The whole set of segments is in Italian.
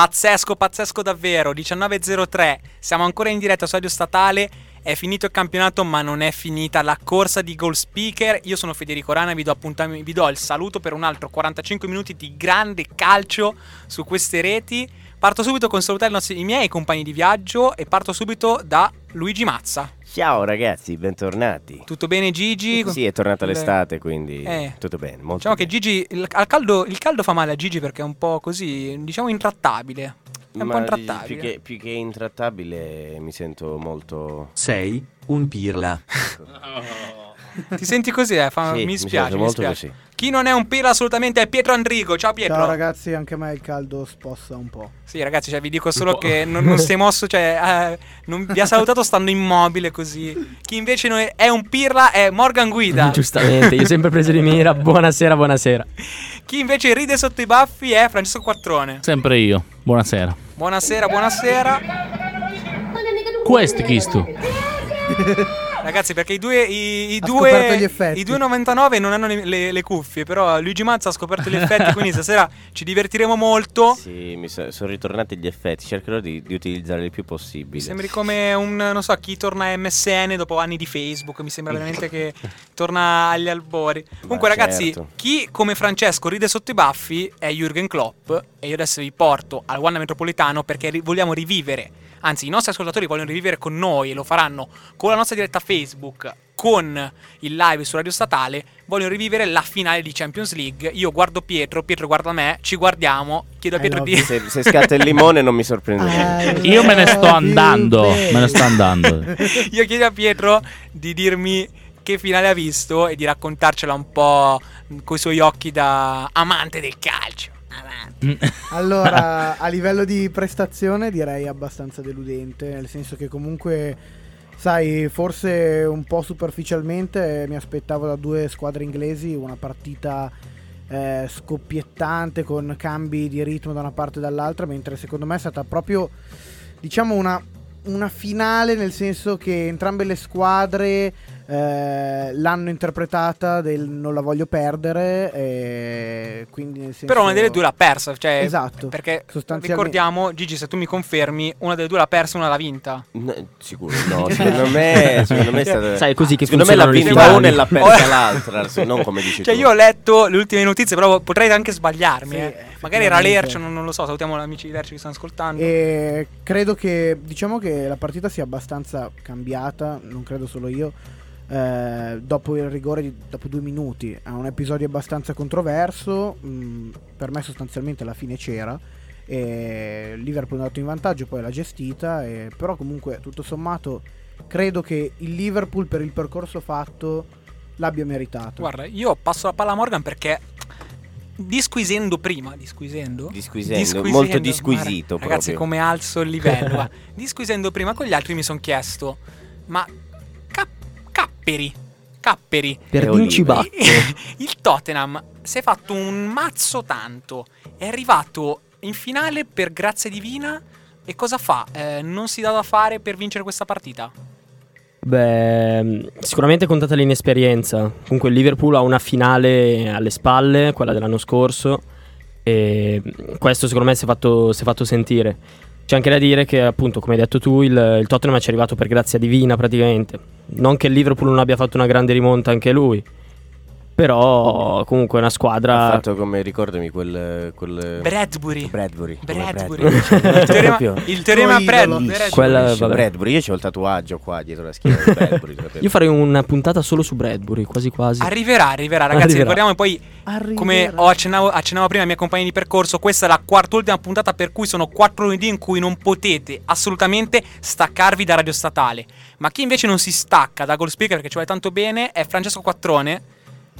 Pazzesco, pazzesco davvero. 19.03. Siamo ancora in diretta su Radio Statale. È finito il campionato, ma non è finita la corsa di goal speaker. Io sono Federico Rana e vi do, vi do il saluto per un altro 45 minuti di grande calcio su queste reti. Parto subito con salutare i, nostri- i miei compagni di viaggio e parto subito da Luigi Mazza. Ciao ragazzi, bentornati. Tutto bene Gigi? Sì, è tornata Le- l'estate, quindi Eh. tutto bene. Molto Diciamo che bene. Gigi, il, al caldo, il caldo fa male a Gigi perché è un po' così, diciamo intrattabile. È un Ma po' intrattabile. Più che, più che intrattabile mi sento molto... Sei un pirla. Ti senti così? Eh? Fa- Sì, mi mi spiace, mi molto spiace. così. Chi non è un pelo assolutamente è Pietro Andrigo. Ciao Pietro. Ciao ragazzi, anche a me il caldo sposta un po'. Sì, ragazzi, cioè, vi dico solo che non, non si è mosso, cioè, eh, non vi ha salutato stando immobile così. Chi invece non è, è un pirla è Morgan Guida. Giustamente, io sempre preso di mira. Buonasera, buonasera. Chi invece ride sotto i baffi è Francesco Quattrone. Sempre io. Buonasera. Buonasera, buonasera. Questo chi stu? Ragazzi, perché i due, i, i Ha due, scoperto gli effetti. i 2,99 non hanno le, le- le cuffie, però Luigi Mazza ha scoperto gli effetti, quindi stasera ci divertiremo molto. Sì, mi so- sono ritornati gli effetti, cercherò di, di utilizzarli il più possibile. Mi sembri come un, non so, chi torna a MSN dopo anni di Facebook. Mi sembra veramente che torna agli albori. Comunque, ragazzi, certo. chi come Francesco ride sotto i baffi è Jürgen Klopp. E io adesso vi porto al Wanda Metropolitano perché ri- vogliamo rivivere. Anzi, i nostri ascoltatori vogliono rivivere con noi e lo faranno con la nostra diretta Facebook, con il live su Radio Statale. Vogliono rivivere la finale di Champions League. Io guardo Pietro, Pietro guarda me, ci guardiamo. Chiedo a I Pietro di. Se, se scatta il limone non mi sorprende. I Io me ne sto andando. Me ne sto andando. Io chiedo a Pietro di dirmi che finale ha visto e di raccontarcela un po' coi suoi occhi da amante del calcio. Allora, a livello di prestazione direi abbastanza deludente, nel senso che comunque, sai, forse un po' superficialmente mi aspettavo da due squadre inglesi una partita eh, scoppiettante con cambi di ritmo da una parte e dall'altra, mentre secondo me è stata proprio, diciamo, una, una finale nel senso che entrambe le squadre eh, l'hanno interpretata del non la voglio perdere, e quindi nel senso... Però una delle due l'ha persa, cioè Esatto. Perché Sostanzialmente- ricordiamo, Gigi, se tu mi confermi, una delle due l'ha persa, una l'ha vinta. No, sicuro, no, secondo me, secondo me è stata... Sai, così che secondo me l'ha vinta una e l'ha persa l'altra, se- non come dici Cioè, tu. io ho letto le ultime notizie, però potrei anche sbagliarmi. Sì, eh. Magari era. Lercio, non, non lo so. Salutiamo gli amici di Lercio che stanno ascoltando. E credo che diciamo che la partita sia abbastanza cambiata, non credo solo io. Eh, dopo il rigore di, dopo due minuti è un episodio abbastanza controverso. mm, per me, sostanzialmente, alla fine c'era. E Liverpool è andato in vantaggio, poi l'ha gestita. e- però, comunque, tutto sommato, credo che il Liverpool per il percorso fatto l'abbia meritato. Guarda, io passo la palla a Morgan perché disquisendo prima, disquisendo, Disquisendo, molto disquisito guarda, Ragazzi, proprio. come alzo il livello. disquisendo prima con gli altri mi sono chiesto, ma Capperi, Capperi, Per E. Bacco. il Tottenham si è fatto un mazzo tanto, è arrivato in finale per grazia divina e cosa fa? Eh, non si dà da fare per vincere questa partita? Beh, sicuramente è contata l'inesperienza. Comunque il Liverpool ha una finale alle spalle, quella dell'anno scorso, e questo secondo me si è fatto, si è fatto sentire. C'è anche da dire che, appunto, come hai detto tu, il, il Tottenham ci è arrivato per grazia divina praticamente. Non che il Liverpool non abbia fatto una grande rimonta anche lui, però comunque è una Ha squadra... fatto come, ricordami, quel... quel... Bradbury. Bradbury. Bradbury. Bradbury. il teorema, il teorema. Bradbury. Quella-. Bradbury, io c'ho il tatuaggio qua dietro la schiena Bradbury. Io farei una puntata solo su Bradbury, quasi quasi. Arriverà, arriverà, ragazzi. Arriverà. Ricordiamo poi, come ho accennavo, accennavo prima ai miei compagni di percorso, questa è la quarta ultima puntata per cui sono quattro lunedì in cui non potete assolutamente staccarvi da Radio Statale. Ma chi invece non si stacca da Goal Speaker perché ci vuole tanto bene è Francesco Quattrone.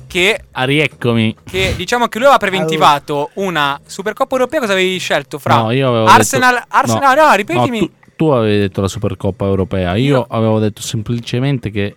Che, Ah, rieccomi. che diciamo che lui aveva preventivato una Supercoppa europea. Cosa avevi scelto? Fra No, io avevo Arsenal, detto- Arsenal, no, ripetimi. tu- tu avevi detto la Supercoppa europea, io, avevo detto semplicemente che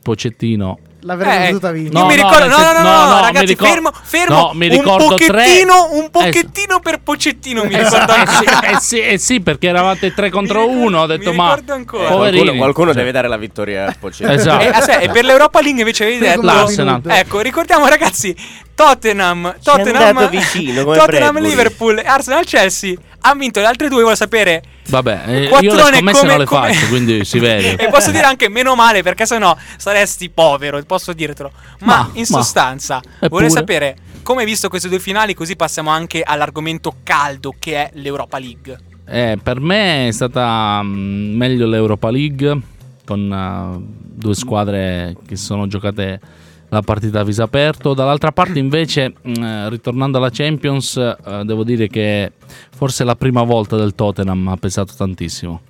Pocettino L'avrebbe Eh, potuta vincere. No, mi no, ricordo, no, no, no, no, no, ragazzi, ricor- fermo, fermo. no, mi un ricordo pochettino, tre- un pochettino per Pocettino mi Eh, ricordo eh, sì, eh, sì, eh sì, perché eravate 3 contro Mi ricordo- 1. Ho mi detto, ma ricordo ancora. Eh, poverini. qualcuno qualcuno Cioè, deve dare la vittoria a Pochettino. Esatto. E, aspetta, e per l'Europa League invece avevi detto L'Arsenal. Ecco, ricordiamo ragazzi, Tottenham, Tottenham, vicino, come Tottenham. Liverpool, Arsenal, Chelsea. Ha vinto le altre due, vuole sapere Vabbè, eh, io le scommesse come- non le come- faccio, quindi si vede. E posso dire anche meno male perché sennò saresti povero, posso dirtelo. Ma, Ma- in ma- sostanza, Eppure. vorrei sapere come hai visto queste due finali, così passiamo anche all'argomento caldo che è l'Europa League. Eh, per me è stata mm, meglio l'Europa League con eh, due squadre che sono giocate la partita a viso aperto. Dall'altra parte invece, mm, eh, ritornando alla Champions, eh, devo dire che forse la prima volta del Tottenham ha pesato tantissimo.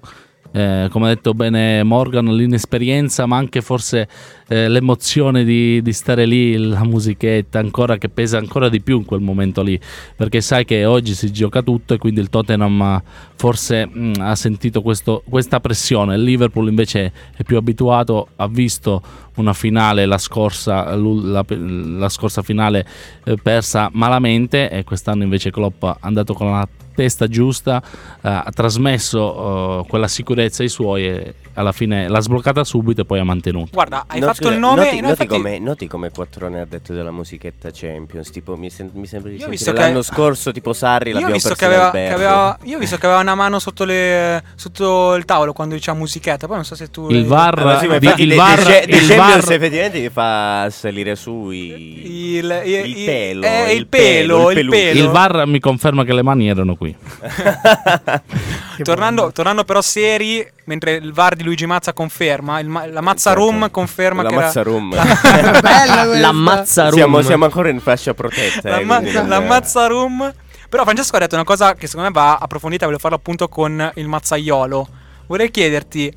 Eh, come ha detto bene Morgan, l'inesperienza, ma anche forse eh, l'emozione di, di stare lì, la musichetta, ancora che pesa ancora di più in quel momento lì, perché sai che oggi si gioca tutto e quindi il Tottenham forse mh, ha sentito questo- questa pressione, il Liverpool invece è più abituato, ha visto una finale la scorsa, la, la scorsa finale eh, persa malamente e quest'anno invece Klopp è andato con la testa giusta, eh, ha trasmesso eh, quella sicurezza ai suoi e alla fine l'ha sbloccata subito e poi ha mantenuto. Guarda, hai No, fatto scusa, il nome. Noti, no, noti infatti- come, noti come Quattrone ha detto della musichetta Champions. Tipo, mi, sem- mi sembra di Io ho sentire visto che- l'anno scorso, tipo Sarri, Io ho l'abbiamo visto perso che in aveva, che aveva- io ho visto che aveva una mano sotto, le, sotto il tavolo quando diceva musichetta. Poi non so se tu. Il VAR, Allora, sì, di- il VAR, De- De- il VAR- effettivamente mi fa salire su i- Il, il, il pelo, eh, il il pelo, pelo, il pelo. il VAR mi conferma che le mani erano qui. Tornando, tornando però seri, mentre il VAR di Luigi Mazza conferma, il ma- la Mazza Certo. Room conferma La che era- Mazza Room. Bella questa. La mazza room. siamo, siamo ancora in fascia protetta. la, eh, ma- la Mazza Room. Però Francesco ha detto una cosa che secondo me va approfondita, voglio farlo appunto con il mazzaiolo. Vorrei chiederti,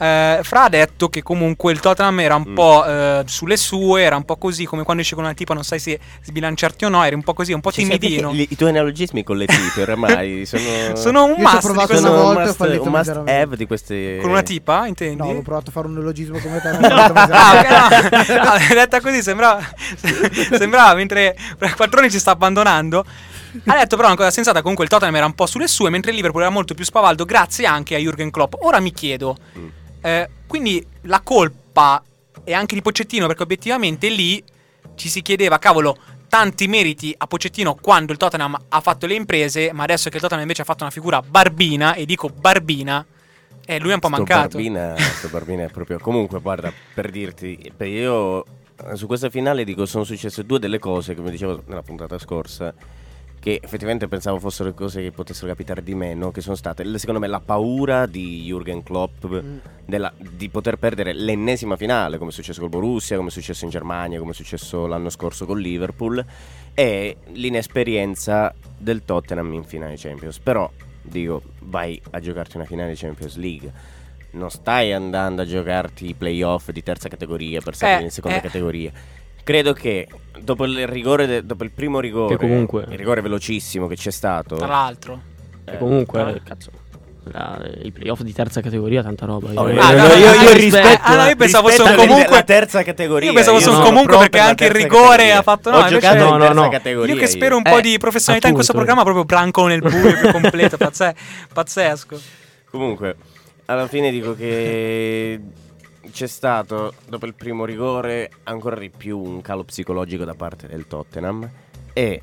eh, Fra ha detto che comunque il Tottenham era un Mm. po' eh, sulle sue, era un po' così come quando esci con una tipa non sai se sbilanciarti o no, eri un po' così, un po' Ci timidino. I tuoi neologismi con le tipe oramai sono... Sono un must provato questo- una sono un volta must, fallito un must have di queste... con una tipa, intendi? No, ho provato a fare un neologismo come te. Ah, ok, no. No, detta così sembrava, sembrava mentre Quattroni ci sta abbandonando. Ha detto però una cosa sensata, comunque il Tottenham era un po' sulle sue, mentre il Liverpool era molto più spavaldo grazie anche a Jürgen Klopp. Ora mi chiedo, Mm. Eh, quindi la colpa è anche di Pocettino perché obiettivamente lì ci si chiedeva, cavolo, tanti meriti a Pocettino quando il Tottenham ha fatto le imprese, ma adesso che il Tottenham invece ha fatto una figura barbina, e dico barbina, eh, lui è un po' Sto mancato. Barbina, sto Barbina è proprio... Comunque, guarda, per dirti, io su questa finale dico sono successe due delle cose, come dicevo nella puntata scorsa, che effettivamente pensavo fossero cose che potessero capitare di meno, che sono state, secondo me, la paura di Jürgen Klopp della- di poter perdere l'ennesima finale, come è successo col Borussia, come è successo in Germania, come è successo l'anno scorso con Liverpool, e l'inesperienza del Tottenham in finale Champions. Però, dico, vai a giocarti una finale Champions League. Non stai andando a giocarti i playoff di terza categoria per salire Eh, in seconda eh. categoria. Credo che dopo il rigore, de- dopo il primo rigore, Che comunque- il rigore velocissimo che c'è stato, Tra l'altro. eh, Comunque, eh, cazzo, la- i playoff di terza categoria, tanta roba. Io- no, Ah, no, no, io, io rispetto, ah, no, io pensavo fosse la- comunque- la terza categoria. Io pensavo fosse comunque perché anche il rigore categoria. ha fatto- no, Ho giocato No, in no, terza no. categoria. Io che spero un po' Eh, di professionalità in questo appunto. programma, proprio brancolo nel buio più completo, pazze- pazzesco. Comunque, alla fine dico che c'è stato, dopo il primo rigore, ancora di più un calo psicologico da parte del Tottenham e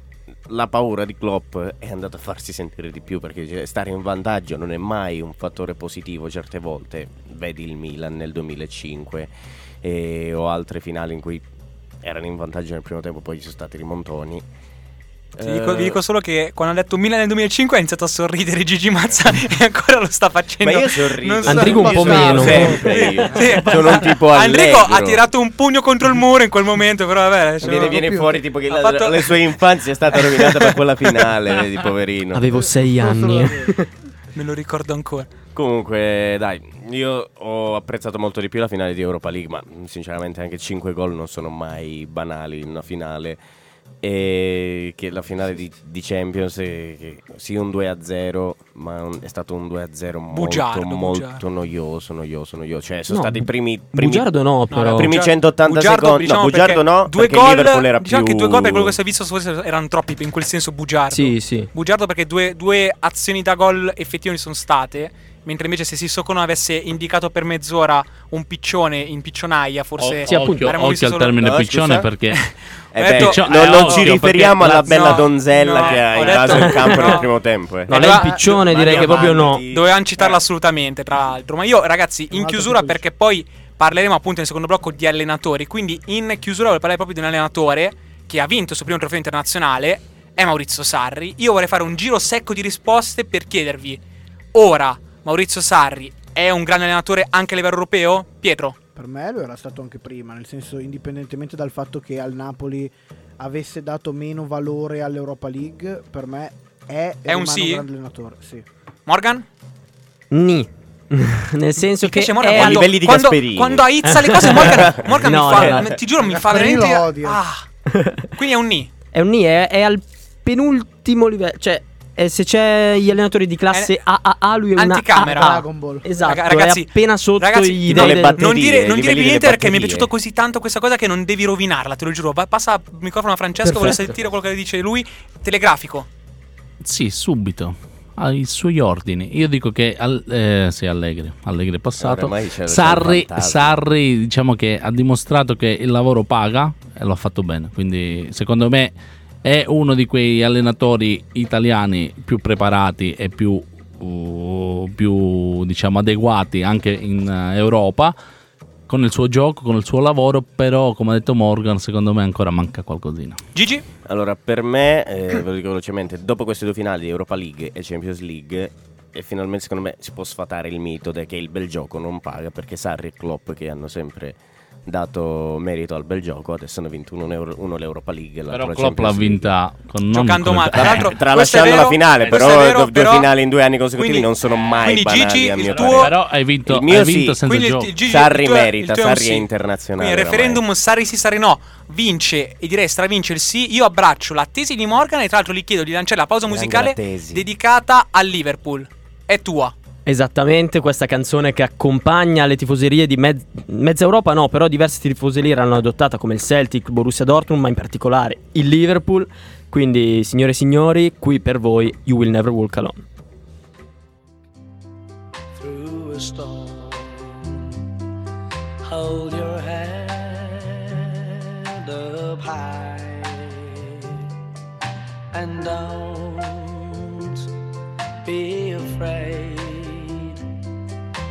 la paura di Klopp è andata a farsi sentire di più perché cioè, stare in vantaggio non è mai un fattore positivo certe volte. Vedi il Milan nel 2005 e, o altre finali in cui erano in vantaggio nel primo tempo, poi ci sono stati rimontoni. Ti dico, Eh, vi dico solo che quando ha detto Milan nel 2005 ha iniziato a sorridere Gigi Mazza e ancora lo sta facendo. Ma io sorrido. Non so- Andrigo un po' meno. Sempre io. Sì, Sono un tipo Andrico allegro. ha tirato un pugno contro il muro in quel momento, però vabbè. cioè, Viene, viene fuori tipo che la, fatto- la sua infanzia è stata rovinata per quella finale, vedi, poverino. Avevo sei anni. Me lo ricordo ancora. Comunque, dai, io ho apprezzato molto di più la finale di Europa League, ma sinceramente anche 5 gol non sono mai banali in una finale. E che la finale di, di Champions è, che sì un 2-0, ma un- è stato un 2-0 molto, Bugiardo, molto bugiardo. noioso, noioso, noioso. Cioè sono No, stati i primi, primi Bugiardo no, però. no, primi Bugiar- 180 Bugiardo, secondi. diciamo, no, Bugiardo no, due perché gol, Liverpool era diciamo più che due gol per quello che si è visto forse erano troppi in quel senso bugiardo. Sì, sì. Bugiardo perché due, due azioni da gol effettive sono state. Mentre invece se Sissoko avesse indicato per mezz'ora un piccione in piccionaia, forse Sì, appunto. occhio, occhio al solo- termine No, piccione scusa? perché Eh beh, detto- eh, non, non ci riferiamo alla la- bella no, donzella no, che ha invaso detto- il campo no. nel primo tempo. Eh. No, lei il piccione direi che proprio no. Dovevamo citarla assolutamente, tra l'altro. Ma io, ragazzi, in chiusura, perché poi parleremo appunto nel secondo blocco di allenatori. Quindi, in chiusura, voglio parlare proprio di un allenatore che ha vinto il suo primo trofeo internazionale. È Maurizio Sarri. Io vorrei fare un giro secco di risposte per chiedervi: ora Maurizio Sarri è un grande allenatore anche a livello europeo? Pietro. Per me lo era stato anche prima, nel senso indipendentemente dal fatto che al Napoli avesse dato meno valore all'Europa League, per me è, È un sì? grande allenatore. Sì. Morgan? Ni. Nel senso Mi che piace Morgan è a quando, livelli di quando, Gasperini. quando aizza le cose, Morgan, Morgan No, mi fa. no, no. Ti giuro, mi fa veramente. Ah. Quindi è un ni. È un Ni, è, è al penultimo livello. Cioè, eh, se c'è gli allenatori di classe È- AAA, lui è una Anticamera. AA. Dragon Ball. Esatto, Raga- ragazzi, è appena sotto ragazzi, i no, del- batterie. Non dire, non dire più niente perché mi è piaciuto così tanto questa cosa che non devi rovinarla, te lo giuro. Passa il microfono a Francesco, voglio Perfetto. sentire quello che dice lui. Telegrafico. Sì, subito. Ai suoi ordini. Io dico che al, eh, sì, Allegri, Allegri è passato. Sarri, un. Sarri, diciamo che ha dimostrato che il lavoro paga e lo ha fatto bene. Quindi, secondo me, è uno di quei allenatori italiani più preparati e più, uh, più diciamo, adeguati anche in eh, Europa. Con il suo gioco, con il suo lavoro, però, come ha detto Morgan, secondo me ancora manca qualcosina. Gigi? Allora, per me, eh, ve lo dico velocemente, dopo queste due finali di Europa League e Champions League, e finalmente secondo me si può sfatare il mito de- che il bel gioco non paga, perché Sarri e Klopp che hanno sempre dato merito al bel gioco, adesso hanno vinto uno, euro- uno l'Europa League. Però Klopp l'ha vinta con non Giocando male. Tra l'altro, tralasciando vero, la finale, però, vero, due però- finali in due anni consecutivi quindi- non sono mai quindi banali Gigi, a il mio tuo- parere. Però hai vinto, Il mio hai sì. vinto senza Quindi il, gioco. il Gigi, Sarri il tuo merita, il Sarri è sì. internazionale Quindi il referendum Sarri sì, Sarri no vince e direi stravince il sì. Io abbraccio la tesi di Morgan e tra l'altro gli chiedo di lanciare la pausa musicale dedicata al Liverpool. È tua. Esattamente, questa canzone che accompagna le tifoserie di mez- mezza Europa, no, però diverse tifoserie l'hanno adottata come il Celtic, Borussia Dortmund, ma in particolare il Liverpool. Quindi, signore e signori, qui per voi You Will Never Walk Alone. through a storm. Hold your head up high and don't be afraid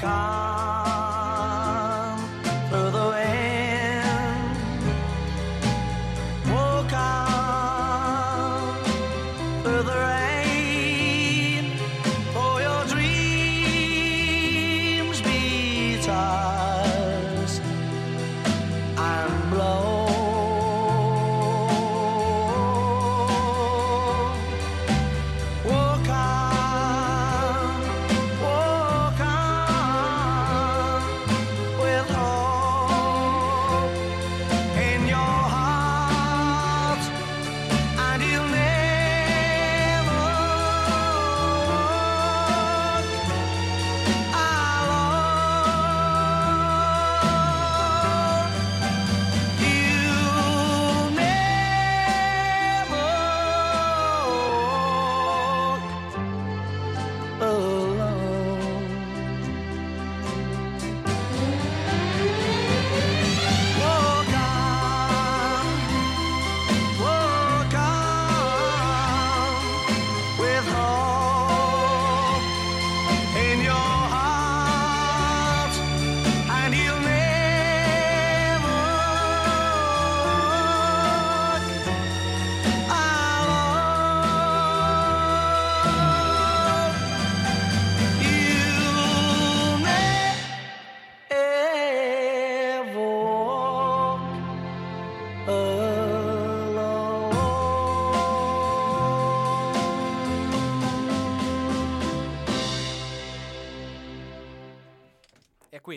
Walk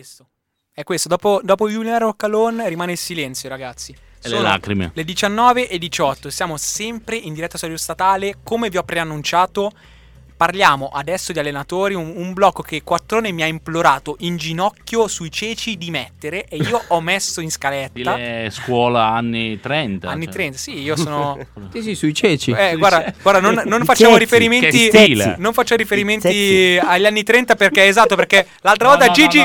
questo. È questo. Dopo, dopo Giuliano Calon rimane il silenzio, ragazzi. E le lacrime. Le 19 e 18. Siamo sempre in diretta su Radio Statale. Come vi ho preannunciato, parliamo adesso di allenatori. Un, un blocco che Quattrone mi ha implorato in ginocchio sui ceci di mettere. E io ho messo in scaletta. Stile scuola anni 30. Anni cioè. 30, sì, io sono. Sì, sì, sui ceci. Eh, guarda, guarda, non, non facciamo cezzi, riferimenti. che stile. Non faccio riferimenti agli anni 30 perché esatto, perché l'altra volta Gigi,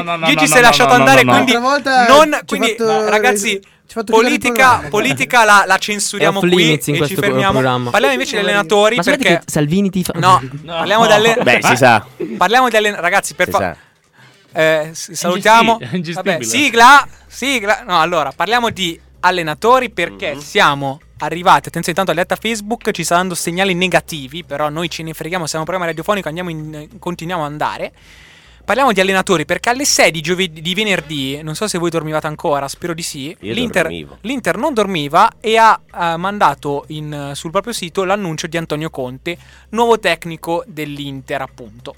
si è lasciato andare, quindi L'altra volta non quindi ragazzi politica, politica la, la censuriamo qui e ci fermiamo. programma. Parliamo invece degli allenatori Ma perché che Salvini ti fa... No, parliamo di alle- Beh, si sa. Parliamo di allenatori, ragazzi, per favore. Eh, salutiamo. Vabbè, sigla, sigla. No, allora, parliamo di allenatori perché Mhm. siamo arrivati. Attenzione, intanto alla diretta Facebook ci stanno dando segnali negativi, però noi ce ne freghiamo, siamo un programma radiofonico, andiamo in- continuiamo ad andare. Parliamo di allenatori perché alle 6 di, giovedì, di venerdì, non so se voi dormivate ancora, spero di sì. L'Inter, l'Inter non dormiva e ha eh, mandato in- sul proprio sito l'annuncio di Antonio Conte, nuovo tecnico dell'Inter, appunto.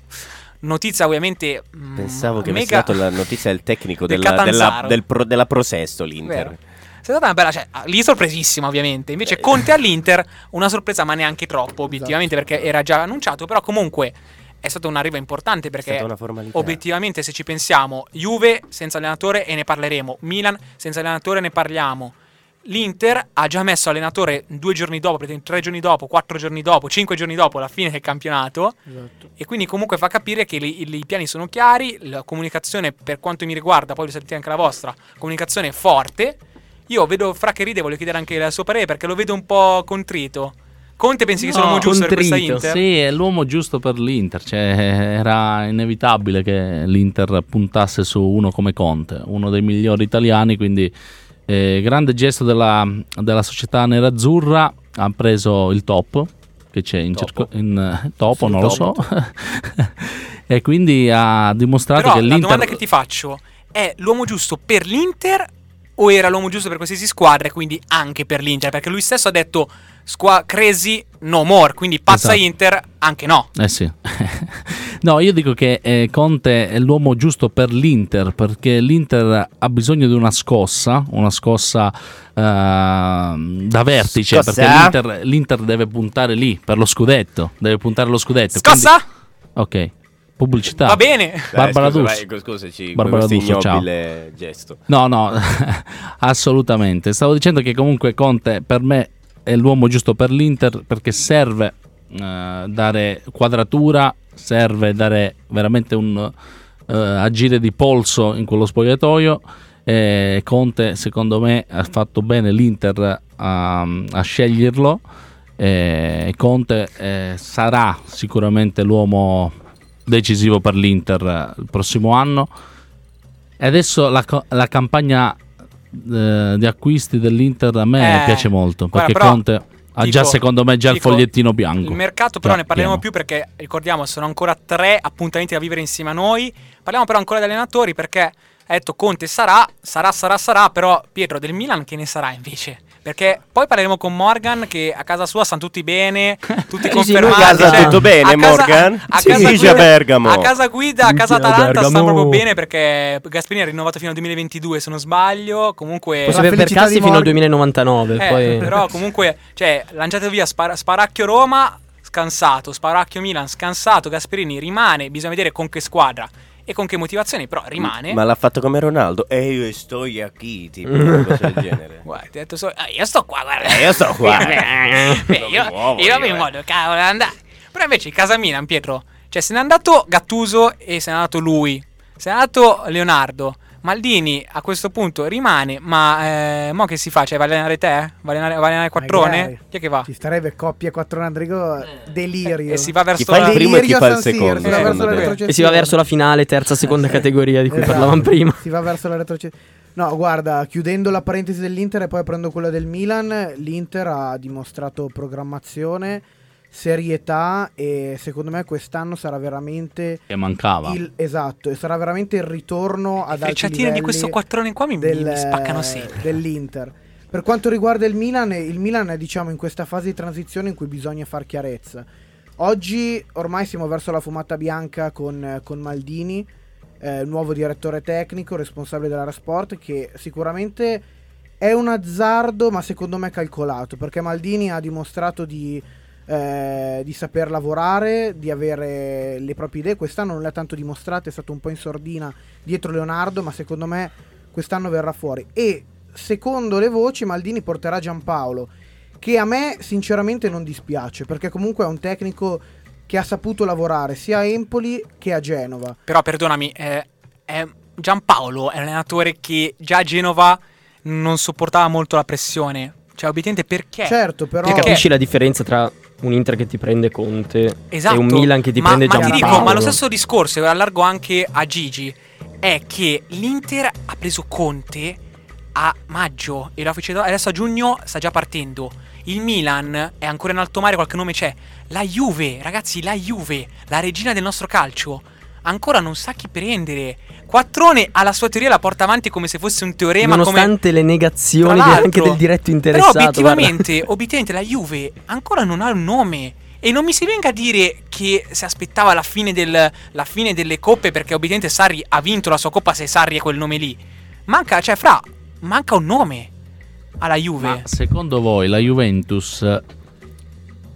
Notizia ovviamente. mm, Pensavo che avesse mega- dato la notizia del tecnico del della, della, del pro- della Prosesto l'Inter. Vero. È stata una bella, cioè, ah, lì sorpresissima ovviamente. Invece Conte all'Inter, una sorpresa ma neanche troppo obiettivamente perché era già annunciato, però comunque è stata un'arriva importante È perché una obiettivamente se ci pensiamo, Juve senza allenatore e ne parleremo, Milan senza allenatore ne parliamo. L'Inter ha già messo allenatore due giorni dopo, tre giorni dopo, quattro giorni dopo, cinque giorni dopo la fine del campionato. Esatto. E quindi comunque fa capire che i piani sono chiari, la comunicazione per quanto mi riguarda, poi lo sentite anche la vostra, comunicazione forte. Io vedo Fra che ride, voglio chiedere anche il suo parere perché lo vedo un po' contrito. Conte pensi che sia l'uomo giusto per questa contrito, Inter? Sì, è l'uomo giusto per l'Inter. Cioè, era inevitabile che l'Inter puntasse su uno come Conte, uno dei migliori italiani. Quindi, eh, grande gesto della, della società nerazzurra. Ha preso il top che c'è in, Topo. circo- in eh, topo, Sul non lo so. e quindi ha dimostrato Però che la l'Inter. domanda che ti faccio è l'uomo giusto per l'Inter o era l'uomo giusto per qualsiasi squadra e quindi anche per l'Inter? Perché lui stesso ha detto squa- Crazy no more, quindi pazza Esatto. Inter anche no. Eh sì. no, io dico che eh, Conte è l'uomo giusto per l'Inter perché l'Inter ha bisogno di una scossa, una scossa ehm, da vertice Scossa? perché l'Inter, l'Inter deve puntare lì per lo scudetto, deve puntare allo scudetto. Scossa? quindi- ok, pubblicità. Va bene. Dai, Barbara scusa, vai, scusaci, Barbara D'Urso, ciao. gesto. No, no, assolutamente. Stavo dicendo che comunque Conte per me è l'uomo giusto per l'Inter perché serve eh, dare quadratura, serve dare veramente un eh, agire di polso in quello spogliatoio. E Conte, secondo me, ha fatto bene l'Inter a, a sceglierlo. E Conte eh, sarà sicuramente l'uomo decisivo per l'Inter eh, il prossimo anno. E adesso la, la campagna eh, di acquisti dell'Inter a me Eh, piace molto guarda, perché però, Conte ha dico- già secondo me già il dico, fogliettino bianco. Il mercato però Già ne parleremo pieno. più perché ricordiamo sono ancora tre appuntamenti da vivere insieme a noi. Parliamo però ancora degli allenatori perché ha detto Conte sarà, sarà, sarà, sarà, però Pietro del Milan che ne sarà invece? Perché poi parleremo con Morgan che a casa sua stanno tutti bene, tutti confermati. lui a casa cioè, tutto bene, a casa- Morgan? A Sì, casa guida, a Bergamo. A casa guida, a casa a Atalanta stanno proprio bene perché Gasperini ha rinnovato fino al 2022 se non sbaglio. Comunque... Possiamo La avere per di fino al Morgan. 2099. Eh, poi... Però comunque, cioè, lanciate via spara- Sparacchio Roma, scansato, Sparacchio Milan, scansato, Gasperini rimane, bisogna vedere con che squadra e con che motivazioni, però rimane. Ma l'ha fatto come Ronaldo. E io sto qui, tipo una cosa del genere. Guarda, ti ho detto solo, ah, io sto qua, guarda. Eh, io sto qua. Beh, io, mi muovo io io, mi eh. muovo, cavolo, andare. Però invece in casa Milan, Pietro, cioè se n'è andato Gattuso e se n'è andato lui, se n'è andato Leonardo. Maldini a questo punto rimane, ma eh, mo che si fa? Cioè, va a allenare te? Va a allenare, va a allenare Quattrone? Magari. Chi è che va? Ci starebbe coppia 4 Andrigo delirio. E si va verso Chi fa il la- primo e chi fa il secondo, Si va verso secondo la te? retrocessione. E si va verso la finale, terza, seconda categoria di cui Esatto. parlavamo prima. Si va verso la retrocessione. No, guarda, chiudendo la parentesi dell'Inter e poi prendo quella del Milan, l'Inter ha dimostrato programmazione, serietà e secondo me quest'anno sarà veramente che mancava. il esatto, e sarà veramente il ritorno ad alti livelli di questo quattrone qua mi, del- mi spaccano sempre. dell'Inter. Per quanto riguarda il Milan, il Milan è diciamo in questa fase di transizione in cui bisogna far chiarezza. Oggi ormai siamo verso la fumata bianca con, con Maldini eh, nuovo direttore tecnico, responsabile della Sport, che sicuramente è un azzardo, ma secondo me calcolato, perché Maldini ha dimostrato di, eh, di saper lavorare, di avere le proprie idee. Quest'anno non le ha tanto dimostrate, è stato un po' in sordina dietro Leonardo, ma secondo me quest'anno verrà fuori. E secondo le voci Maldini porterà Giampaolo, che a me sinceramente non dispiace, perché comunque è un tecnico che ha saputo lavorare sia a Empoli che a Genova. Però perdonami, eh, è Giampaolo è un allenatore che già a Genova non sopportava molto la pressione. Cioè, obiettivamente perché? Certo, però Perché capisci la differenza tra un Inter che ti prende Conte Esatto. e un Milan che ti ma, prende ma ti Giampaolo. dico, ma lo stesso discorso, e lo allargo anche a Gigi, è che l'Inter ha preso Conte a maggio e adesso a giugno sta già partendo. Il Milan è ancora in alto mare, qualche nome c'è. La Juve, ragazzi, la Juve, la regina del nostro calcio, ancora non sa chi prendere. Quattrone ha la sua teoria, la porta avanti come se fosse un teorema. come... Nonostante le negazioni anche del diretto Però interessato. obiettivamente, obiettivamente la Juve ancora non ha un nome. E non mi si venga a dire che si aspettava la fine, del- la fine delle coppe perché obiettivamente Sarri ha vinto la sua coppa se Sarri è quel nome lì. Manca, cioè, fra, manca un nome alla Juve. Ma secondo voi la Juventus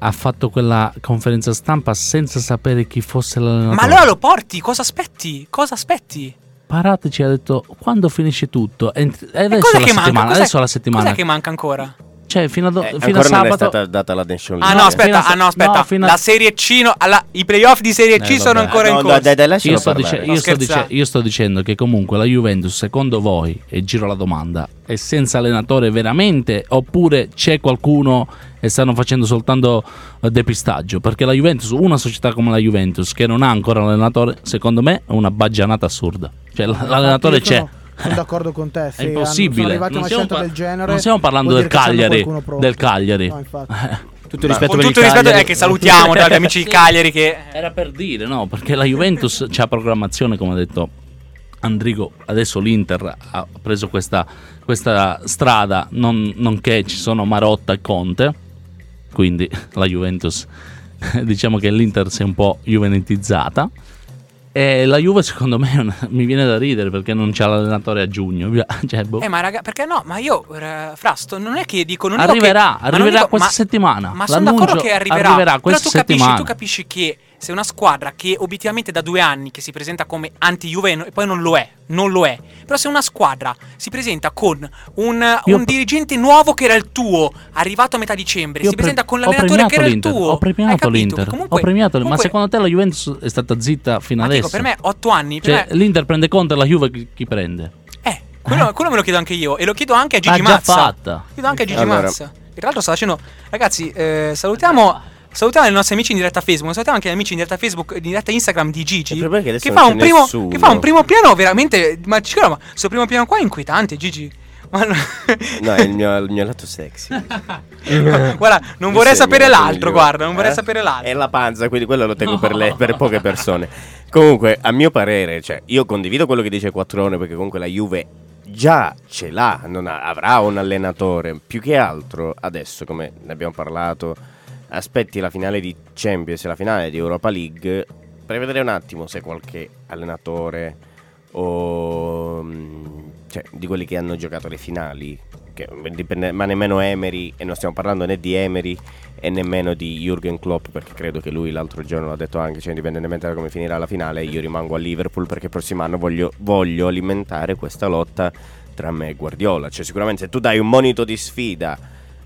ha fatto quella conferenza stampa senza sapere chi fosse l'allenatore? Ma allora lo porti, cosa aspetti? Cosa aspetti? Parati ci ha detto quando finisce tutto. E e E adesso la manca? settimana. Adesso la settimana. Cos'è che manca ancora? Cioè, fino a, do- Eh, fino a ancora non è sabato. stata data la Nation Ah League. no, fino aspetta, a- ah no, aspetta. no, fino a- La Serie C, no, alla- i playoff di Serie C Eh, sono ancora in No, corso. dai, dai, lascialo Io sto, dice- No, io, sto dice- io sto dicendo che comunque la Juventus, secondo voi, e giro la domanda, è senza allenatore veramente oppure c'è qualcuno e stanno facendo soltanto eh, depistaggio? Perché la Juventus, una società come la Juventus che non ha ancora un allenatore, secondo me è una baggianata assurda. Cioè l'allenatore c'è. Sono, d'accordo con te. Se È hanno- impossibile. Sono arrivati a Non una stiamo, scelta par- del genere. non stiamo parlando del Cagliari. Del Cagliari. No, infatti. Tutto il rispetto Con per tutto rispetto Cagliari. è che salutiamo tra gli amici di Cagliari che... Era per dire, no? Perché la Juventus c'ha programmazione, come ha detto Andrigo. Adesso l'Inter ha preso questa, questa strada, non, nonché ci sono Marotta e Conte. Quindi la Juventus, diciamo che l'Inter si è un po' juvenetizzata. E la Juve, secondo me, una- mi viene da ridere perché non c'ha l'allenatore a giugno. Cioè, boh. Eh ma raga, perché no? Ma io, eh, Frasto, non è che dico... Non dico Arriverà, che- ma non arriverà dico- questa ma- settimana. Ma sono d'accordo che arriverà. arriverà però questa tu capisci, settimana. tu capisci che se una squadra che obiettivamente da due anni che si presenta come anti-Juve e poi non lo è, non lo è. Però se una squadra si presenta con un, un dirigente nuovo che era il tuo, arrivato a metà dicembre, Io si pre- presenta con l'allenatore che era il tuo. Ho premiato l'Inter. Comunque- ho premiato, ma comunque- secondo te la Juventus è stata zitta fino ma adesso? dico, per me otto anni, per Cioè, me- l'Inter prende conto e la Juve chi, chi prende? Eh, quello, quello me lo chiedo anche io. E lo chiedo anche a L'ha Gigi già Mazza. fatta. Chiedo anche a Gigi Allora. Mazza. Che tra l'altro sta facendo. Ragazzi, eh, salutiamo. Salutiamo i nostri amici in diretta Facebook, salutiamo anche gli amici in diretta Facebook, in diretta Instagram di Gigi. Che Che fa, primo, che fa un primo piano veramente. Ma ma questo primo piano qua è inquietante, Gigi. No- No, è il mio, il mio lato sexy. guarda, non vorrei è il sapere l'altro, migliore. guarda, non vorrei Eh? sapere l'altro. È la panza, quindi quello lo tengo per, le- per poche persone. Comunque, a mio parere, cioè, io condivido quello che dice Quattrone perché comunque la Juve già ce l'ha, non ha- avrà un allenatore. Più che altro, adesso, come ne abbiamo parlato, aspetti la finale di Champions e la finale di Europa League per vedere un attimo se qualche allenatore o mm, cioè, di quelli che hanno giocato le finali, che dipende- ma nemmeno Emery, e non stiamo parlando né di Emery e nemmeno di Jürgen Klopp, perché credo che lui l'altro giorno l'ha detto anche, cioè indipendentemente da come finirà la finale, io rimango a Liverpool perché il prossimo anno voglio, voglio alimentare questa lotta tra me e Guardiola. Cioè sicuramente se tu dai un monito di sfida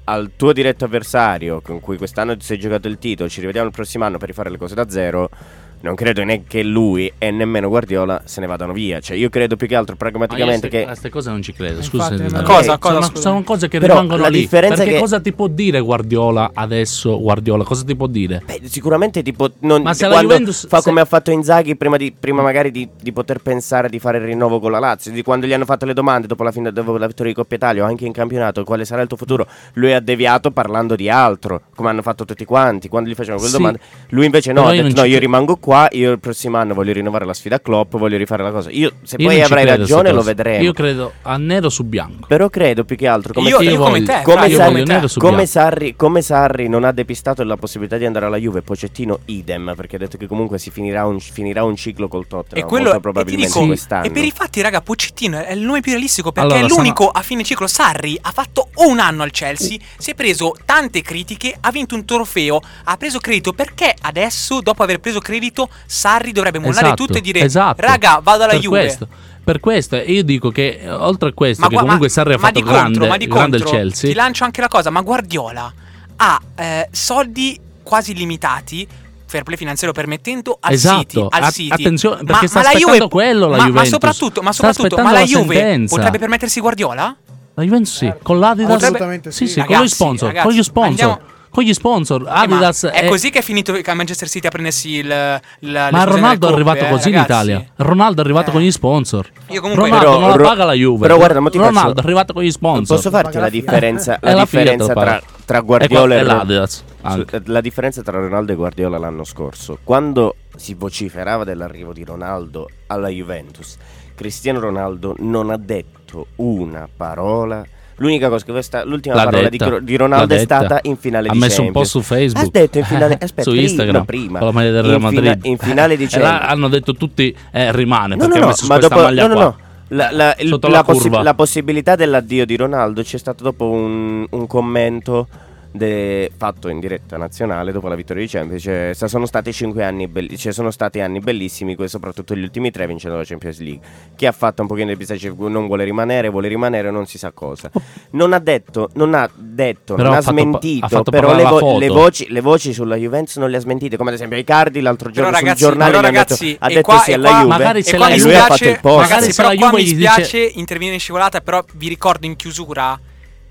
al tuo diretto avversario con cui quest'anno ti sei giocato il titolo, ci rivediamo il prossimo anno per rifare le cose da zero. Non credo neanche lui e nemmeno Guardiola se ne vadano via. Cioè, io credo più che altro pragmaticamente Ma io a che. queste cose non ci credo. Infatti, Scusa, nemmeno- Cosa, cosa, sono, sono cose che Però rimangono la lì. differenza Perché che- cosa ti può dire Guardiola adesso? Guardiola, cosa ti può dire? Beh, sicuramente tipo non, Ma se la Juventus- fa se- come ha fatto Inzaghi prima, di, prima magari di, di poter pensare di fare il rinnovo con la Lazio, di quando gli hanno fatto le domande dopo la, fine, dopo la vittoria di Coppa Italia o anche in campionato, quale sarà il tuo futuro, lui ha deviato parlando di altro, come hanno fatto tutti quanti, quando gli facevano quelle Sì. domande, lui invece no, Però ha detto no, io rimango qua qua io il prossimo anno voglio rinnovare la sfida a Klopp, voglio rifare la cosa. Io se Io poi avrai ragione lo vedremo. Io credo a nero su bianco. Però credo più che altro come, Io- Sarri- io come te, come, Sarri, come. Sarri- come Sarri non ha depistato la possibilità di andare alla Juve, Pocettino idem, perché ha detto che comunque si finirà un, finirà un ciclo col Tottenham, E quello e probabilmente dico, quest'anno. e per i fatti, raga, Pochettino è il nome più realistico perché Allora, è l'unico sono- a fine ciclo. Sarri ha fatto un anno al Chelsea, si è preso tante critiche, ha vinto un trofeo, ha preso credito. Perché adesso, dopo aver preso credito, Sarri dovrebbe mollare Esatto, tutto e dire: esatto. Raga, vado alla per Juve. Questo, per questo, e io dico che eh, oltre a questo, Ma che comunque ma- Sarri ha ma fatto di contro, grande, ma di grande il contro, Chelsea. Ti lancio anche la cosa, ma Guardiola ha eh, soldi quasi limitati. Fair play finanziario permettendo al Esatto, City, al a- City. attenzione, Ma- perché sta ma la aspettando Juve- quello la ma, ma Juventus. soprattutto, ma, Sta soprattutto, ma aspettando la la Juve sentenza. potrebbe permettersi Guardiola? La Juventus sì, con l'Adidas. Assolutamente sì, sì. sì, con Ragazzi, gli sponsor, ragazzi, con gli sponsor. andiamo- Con gli sponsor, Eh, ma Adidas è così che è finito che a Manchester City a prendersi il, le Ma Ronaldo è arrivato coppe, così eh, in. Italia. Ronaldo è arrivato Eh. con gli sponsor. Io comunque Ronaldo Però- non la paga la Juve. però guarda, ma ti Ronaldo faccio- è arrivato con gli sponsor. Posso farti la la differenza, la la differenza tra, tra Guardiola e, e, l'Adidas. Anche. La differenza tra Ronaldo e Guardiola l'anno scorso, quando si vociferava dell'arrivo di Ronaldo alla Juventus, Cristiano Ronaldo non ha detto una parola. L'unica cosa che questa, l'ultima L'ha parola detta. di, di Ronaldo è stata in finale ha di messo un Champions. po' su Facebook. Ha detto in finale, aspetta, su Instagram prima. con la maglia del Real Madrid. in finale di Champions. hanno detto tutti eh, rimane No, perché no, ha messo ma questa dopo, maglia no, no, qua. no. La, la- il- Sotto la la possi- la possibilità dell'addio di Ronaldo c'è stato dopo un, un commento de- fatto in diretta nazionale dopo la vittoria di Champions. Cioè, sono stati cinque anni belli- cioè, sono stati anni bellissimi, soprattutto gli ultimi tre vincendo la Champions League. Chi ha fatto un pochino di pistacchi non vuole rimanere, vuole rimanere, non si sa cosa. Non ha detto, non ha detto, Però non ha ha, fatto pa- smentito, ha però le, la vo- le voci, le voci sulla Juventus non le ha smentite, come ad esempio Icardi l'altro Però giorno ragazzi, sul giornale però ragazzi, detto, ha detto qua- sì alla qua- Juve magari se qua lei- mi e lui ha fatto il posto. ragazzi, Magari se però la Juve mi gli spiace intervenire in scivolata, però vi ricordo in chiusura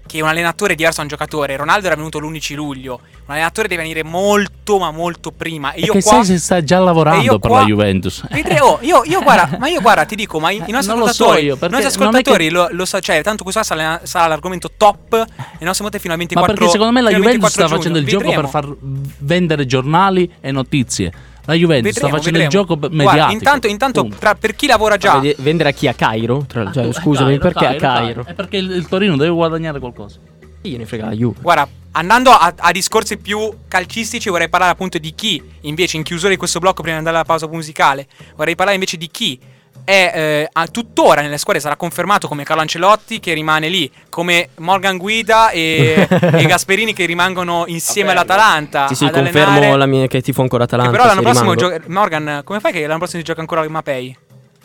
che un allenatore è diverso da un giocatore. Ronaldo era venuto l'11 luglio. Un allenatore deve venire molto, ma molto prima. E io Perché qua. sai se sta già lavorando per qua- la Juventus. Vedre- oh, io, io guarda, ma io guarda, ti dico, ma i, i nostri Non lo so ascoltatori, io, nostri ascoltatori che- lo, lo sa, cioè, tanto questo sarà, sarà l'argomento top. E non siamo te fino al 24 Ma perché secondo me la Juventus sta 24 facendo il giugno. gioco per Vedremo. far vendere giornali e notizie. La Juventus Vedremo, sta facendo vedremo. il gioco Guarda, mediatico. intanto, intanto Punto. tra- per chi lavora già, Vede- Vendere a chi? A Cairo? Tra- cioè, scusami, Cairo, perché a Cairo, Cairo? È perché il, il Torino deve guadagnare qualcosa. Chi gliene frega la Juve? Guarda, andando a, a discorsi più calcistici, vorrei parlare appunto di chi, invece, in chiusura di questo blocco, prima di andare alla pausa musicale, vorrei parlare invece di chi è eh, a- tuttora nelle squadre, sarà confermato come Carlo Ancelotti che rimane lì, come Morgan Guida e, e Gasperini che rimangono insieme all'Atalanta. Sì, sì, ad confermo allenare. la mia, che tifo ancora Che Atalanta. però l'anno prossimo gioca- Morgan, come fai che l'anno prossimo si gioca ancora al Mapei?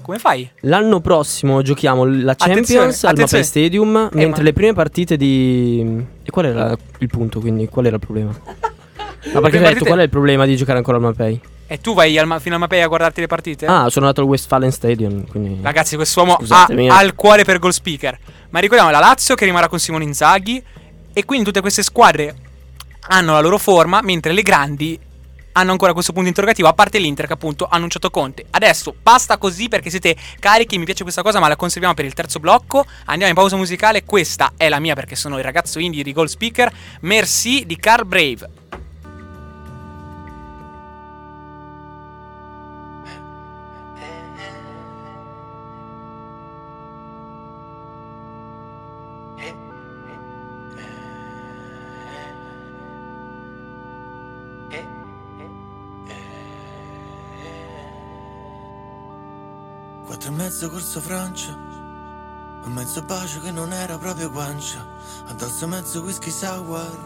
Come fai? L'anno prossimo giochiamo la Champions Attenzione, al Mapei. Stadium, mentre ma- le prime partite di... E qual era il punto, quindi? Qual era il problema? Ma perché hai partite- detto qual è il problema di giocare ancora al Mapei? E tu vai al, fino al Mapei a guardarti le partite? Ah, sono andato al Westfalen Stadium, quindi... Ragazzi, quest'uomo ha, Scusatemi, ha il cuore per goal speaker. Ma ricordiamo la Lazio che rimarrà con Simone Inzaghi. E quindi tutte queste squadre hanno la loro forma, mentre le grandi hanno ancora questo punto interrogativo. A parte l'Inter, che appunto ha annunciato Conte. Adesso basta così perché siete carichi. Mi piace questa cosa, ma la conserviamo per il terzo blocco. Andiamo in pausa musicale. Questa è la mia perché sono il ragazzo indie di goal speaker. Merci di Carl Brave. Mezzo corso Francia Un mezzo bacio che non era proprio guancia Addosso mezzo whisky sour.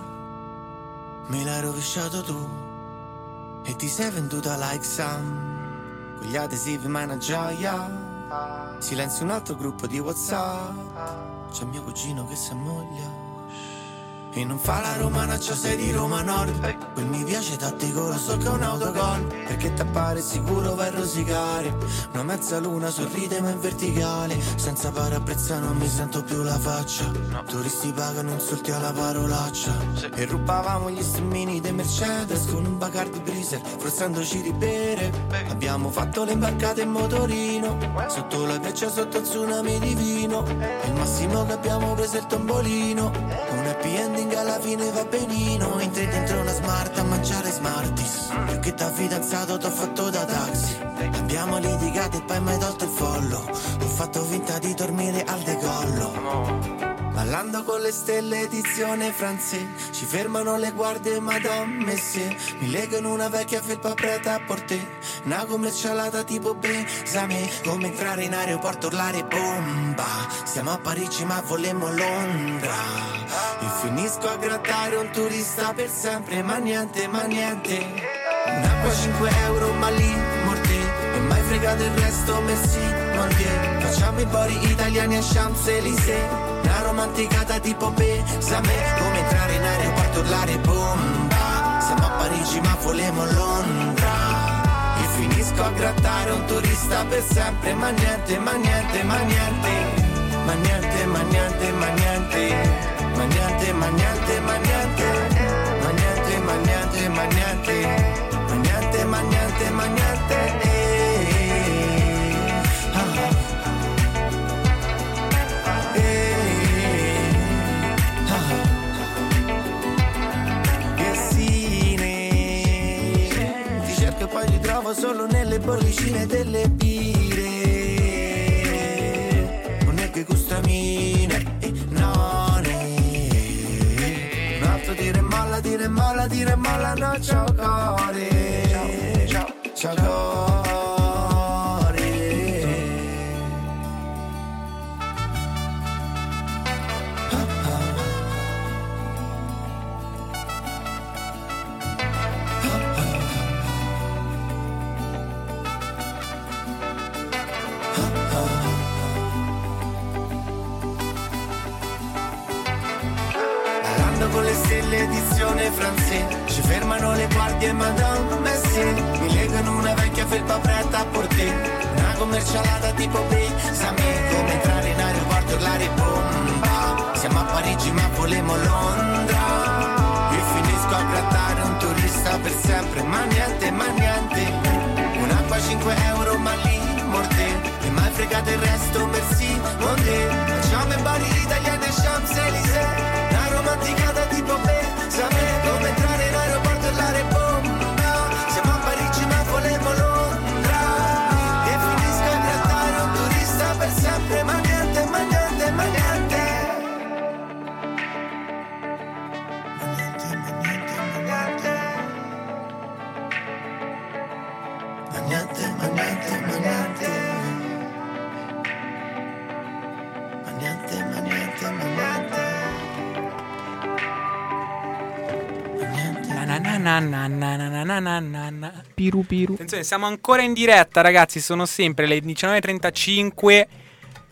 Me l'hai rovesciato tu E ti sei venduta like Sam. Con gli adesivi ma è una gioia. Silenzio un altro gruppo di Whatsapp. C'è mio cugino che si ammoglia e non fa la romanaccia, sei di Roma Nord. Quel mi piace tattico, lo so che è un autogol. Perché t'appare sicuro vai a rosicare. Una mezza luna sorride ma in verticale. Senza parabrezza non mi sento più la faccia. Turisti pagano insulti alla parolaccia. E rubavamo gli stemmini dei Mercedes Con un Bacardi Breezer, forzandoci di bere. Abbiamo fatto le imbarcate in motorino. Sotto la greccia, sotto il tsunami di vino E il massimo che abbiamo preso è il tombolino. Un happy ending alla fine va benino. Entri dentro una smart a mangiare Smarties. Più che da fidanzato t'ho fatto da taxi. Abbiamo litigato e poi mi hai tolto il follo. Ho fatto finta di dormire al decollo Ballando con le stelle edizione francese Ci fermano le guardie madame messie Mi legano una vecchia felpa preta a portè Una commercialata tipo besame Come entrare in aeroporto urlare bomba. Siamo a Parigi ma volemmo Londra. E finisco a grattare un turista per sempre. Ma niente, ma niente. Un'acqua 5 euro ma lì morte E mai fregato il resto messi non te Facciamo i bori italiani a Champs-Élysées romanticata tipo besame Come entrare in aeroporto urlare bomba Siamo a Parigi ma volemo Londra E finisco a grattare un turista per sempre Ma niente, ma niente, ma niente Ma niente, ma niente, ma niente Ma niente, ma niente, ma niente Ma niente, ma niente, ma niente Ma niente, ma niente, ma niente solo nelle bollicine delle bire Non è che gustamine, eh, no ne. Un altro dire molla, dire molla, dire molla, no ciao core Ciao, ciao, ciao edizione Commercialata tipo Besame Come entrare in aeroporto e urlare bomba. Siamo a Parigi ma volemo Londra. E finisco a grattare un turista per sempre Ma niente, ma niente. Un'acqua 5 euro ma lì morte. E mai fregato il resto, merci, monte Facciamo i bari italiani Piru piru. Attenzione, siamo ancora in diretta, ragazzi. Sono sempre le 19.35.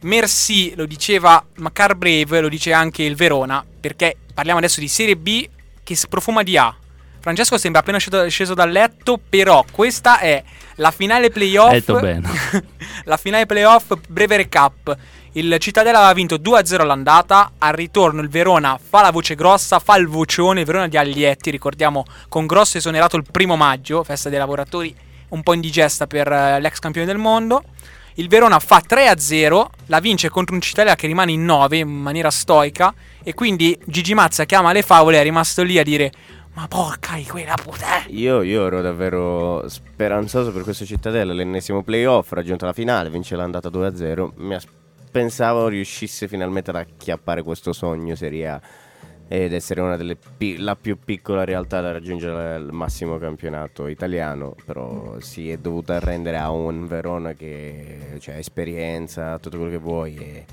Merci, lo diceva Macar Brave, lo dice anche il Verona. Perché parliamo adesso di Serie B che si profuma di A. Francesco sembra appena sceso dal letto, però questa è la finale playoff. La finale playoff breve recap. Il Cittadella aveva vinto 2-0 all'andata, al ritorno il Verona fa la voce grossa, fa il vocione, il Verona di Aglietti, ricordiamo con grosso esonerato il primo maggio, festa dei lavoratori un po' indigesta per eh, l'ex campione del mondo. Il Verona fa 3-0, la vince contro un Cittadella che rimane in 9 in maniera stoica e quindi Gigi Mazza chiama le favole, è rimasto lì a dire ma porca di quella puttana. Io, io ero davvero speranzoso per questo Cittadella, l'ennesimo playoff, raggiunto la finale, vince l'andata 2-0. Mi as- pensavo riuscisse finalmente ad acchiappare questo sogno Serie A ed essere una delle pi- la più piccola realtà da raggiungere il massimo campionato italiano, però si è dovuta arrendere a un Verona che ha esperienza, tutto quello che vuoi e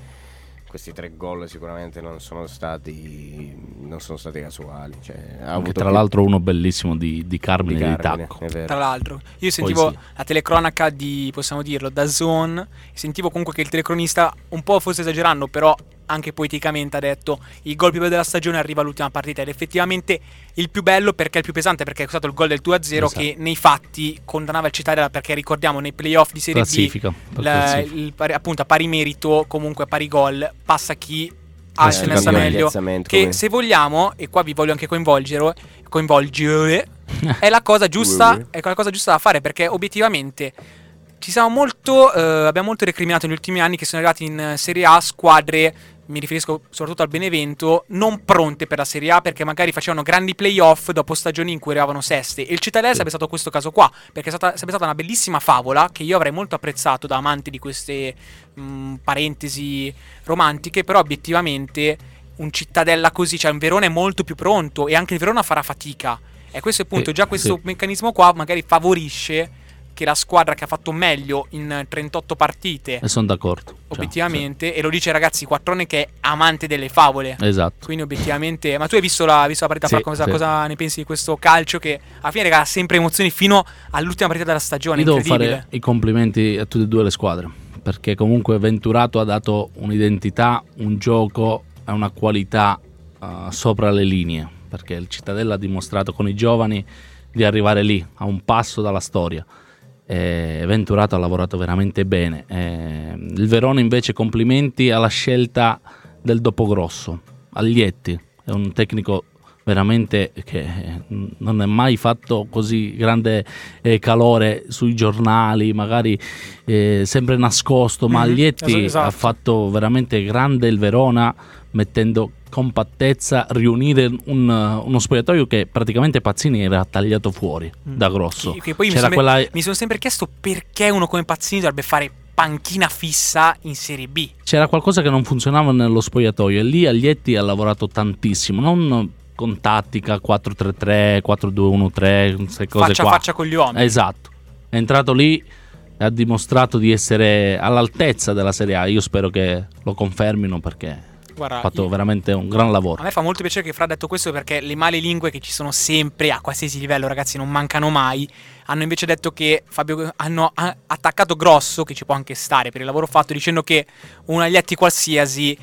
questi tre gol sicuramente non sono stati non sono stati casuali, cioè, ha Anche avuto tra più- l'altro uno bellissimo di, di Carmine di di, Carmine, Tacco. è vero. Tra l'altro, io sentivo sì. la telecronaca di, possiamo dirlo, da Zone. Sentivo comunque che il telecronista, un po' forse esagerando, però anche poeticamente ha detto il gol più bello della stagione arriva all'ultima partita ed effettivamente il più bello perché è il più pesante perché è stato il gol del 2-0 Esatto. che nei fatti condannava il Cittadella perché ricordiamo nei playoff di Serie Classifica, B la- il appunto a pari merito comunque a pari gol passa chi ha Eh, il campione. meglio che come- se vogliamo e qua vi voglio anche coinvolgere coinvolgere è la cosa giusta è la cosa giusta da fare perché obiettivamente ci siamo molto eh, abbiamo molto recriminato negli ultimi anni che sono arrivati in Serie A squadre mi riferisco soprattutto al Benevento, non pronte per la Serie A perché magari facevano grandi playoff dopo stagioni in cui arrivavano seste. E il Cittadella sarebbe stato questo caso qua, perché è stata, sarebbe stata una bellissima favola che io avrei molto apprezzato da amante di queste mh, parentesi romantiche, però obiettivamente un Cittadella così, cioè un Verona è molto più pronto e anche il Verona farà fatica. E questo è il punto, Sì, già questo sì. meccanismo qua magari favorisce che la squadra che ha fatto meglio in 38 partite E sono d'accordo. Cioè, obiettivamente, e lo dice ragazzi Quattrone che è amante delle favole. sì. Esatto. Quindi obiettivamente, ma tu hai visto la, visto la partita, Sì, cosa, sì. cosa ne pensi di questo calcio che alla fine regala sempre emozioni fino all'ultima partita della stagione, Io devo incredibile. fare i complimenti a tutte e due le squadre perché comunque Venturato ha dato un'identità, un gioco e una qualità eh, sopra le linee perché il Cittadella ha dimostrato con i giovani di arrivare lì a un passo dalla storia. E Venturato ha lavorato veramente bene. E il Verona invece complimenti alla scelta del Dopogrosso, Aglietti, è un tecnico veramente che eh, non è mai fatto così grande eh, calore sui giornali, magari eh, sempre nascosto, ma Mhm, Aglietti es- esatto. ha fatto veramente grande il Verona mettendo compattezza, riunire un, uno spogliatoio che praticamente Pazzini era tagliato fuori da grosso. Mm. Che- che mi sono, quella mi sono sempre chiesto perché uno come Pazzini dovrebbe fare panchina fissa in Serie B. c'era qualcosa che non funzionava nello spogliatoio e lì Aglietti ha lavorato tantissimo, non con tattica 4-3-3, 4-2-1-3, queste cose Faccia a qua. faccia con gli uomini. Esatto. È entrato lì e ha dimostrato di essere all'altezza della Serie A. Io spero che lo confermino perché Guarda, ha fatto io- veramente un gran lavoro. A me fa molto piacere che Fra ha detto questo perché le male lingue che ci sono sempre a qualsiasi livello, ragazzi, non mancano mai. Hanno invece detto che Fabio hanno ha- attaccato Grosso, che ci può anche stare per il lavoro fatto, dicendo che un Aglietti qualsiasi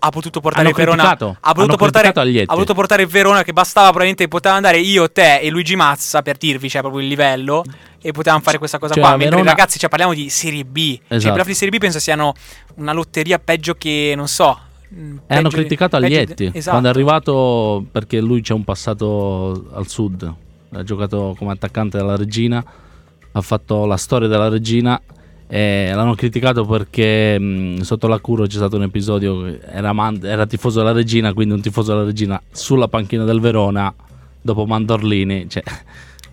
ha potuto portare Verona. Ha voluto, portare, ha voluto portare Verona che bastava probabilmente poteva andare io, te e Luigi Mazza per dirvi, cioè proprio il livello. E potevamo fare questa cosa Cioè, qua. Mentre Verona- ragazzi, cioè, parliamo di Serie B. Cioè, i Esatto. playoff di Serie B penso siano una lotteria peggio che, non so. E hanno peggio- criticato Aglietti esatto. quando è arrivato perché lui c'è un passato al sud. Ha giocato come attaccante della Regina, ha fatto la storia della Regina e l'hanno criticato perché mh, sotto la cura c'è stato un episodio era, man- era tifoso della Regina, quindi un tifoso della Regina sulla panchina del Verona dopo Mandorlini, cioè,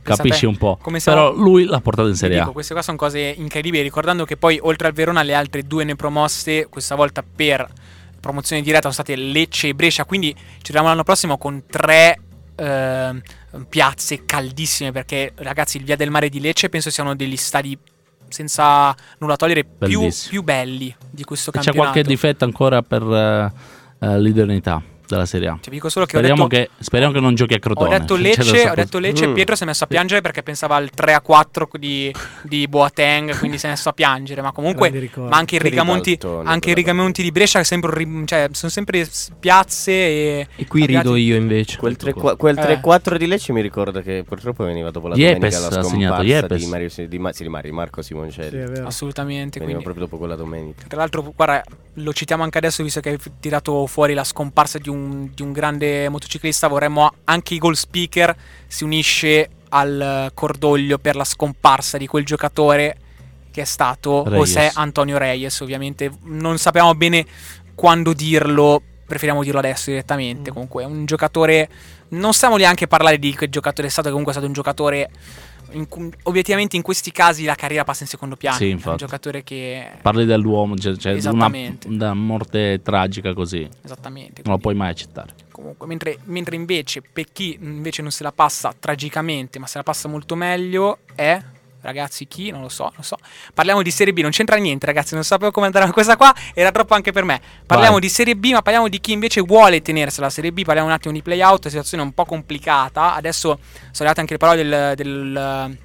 capisci un po'. come Però lui l'ha portato in Serie A. dico, queste qua sono cose incredibili. Ricordando che poi, oltre al Verona, le altre due neopromosse, questa volta per promozione diretta, sono state Lecce e Brescia. Quindi ci troviamo l'anno prossimo con tre ehm, piazze caldissime. Perché, ragazzi, il Via del Mare di Lecce penso siano degli stadi senza nulla togliere più, più belli di questo E c'è campionato. qualche difetto ancora per eh, eh, della Serie A. Cioè, vi dico solo che ho Speriamo, detto- che, speriamo che non giochi a Ho Crotone. detto Cioè, Lecce, ho detto Lecce Mm. Pietro si è messo a piangere perché pensava al 3 a 4 di, di Boateng, quindi si è messo a piangere. Ma comunque, ma anche i rigamonti, anche i rigamonti di Brescia, sempre cioè, sono sempre piazze e. E qui rido io invece. Quel, Tutto 3 quel Eh. 3-4 di Lecce mi ricorda che purtroppo veniva dopo la Yepes domenica la segnato, scomparsa di Mario, di, Ma- sì, di Mario- Marco Sì, Simoncelli. vero. Assolutamente. veniva Quindi, proprio dopo quella domenica. tra l'altro, guarda, lo citiamo anche adesso, visto che hai tirato fuori la scomparsa di un, di un grande motociclista. Vorremmo anche i goal speaker si unisce al cordoglio per la scomparsa di quel giocatore che è stato Reyes. José Antonio Reyes. Ovviamente non sappiamo bene quando dirlo, preferiamo dirlo adesso direttamente. Comunque, è un giocatore. Non stiamo neanche a parlare di che giocatore è stato, che comunque è stato un giocatore. In obiettivamente in questi casi la carriera passa in secondo piano. Sì, È un infatti. giocatore che. Parli dell'uomo, cioè, cioè una, una morte tragica così. Esattamente. Non quindi- puoi mai accettare. Comunque, mentre, mentre invece per chi invece non se la passa tragicamente, ma se la passa molto meglio, è. Ragazzi, chi? Non lo so, non so. Parliamo di Serie B, non c'entra niente, ragazzi. Non sapevo come andare con questa qua. Era troppo anche per me. Parliamo Vai. di Serie B, ma parliamo di chi invece vuole tenersela la Serie B. Parliamo un attimo di playout, situazione un po' complicata. Adesso sono arrivate anche le parole del, del,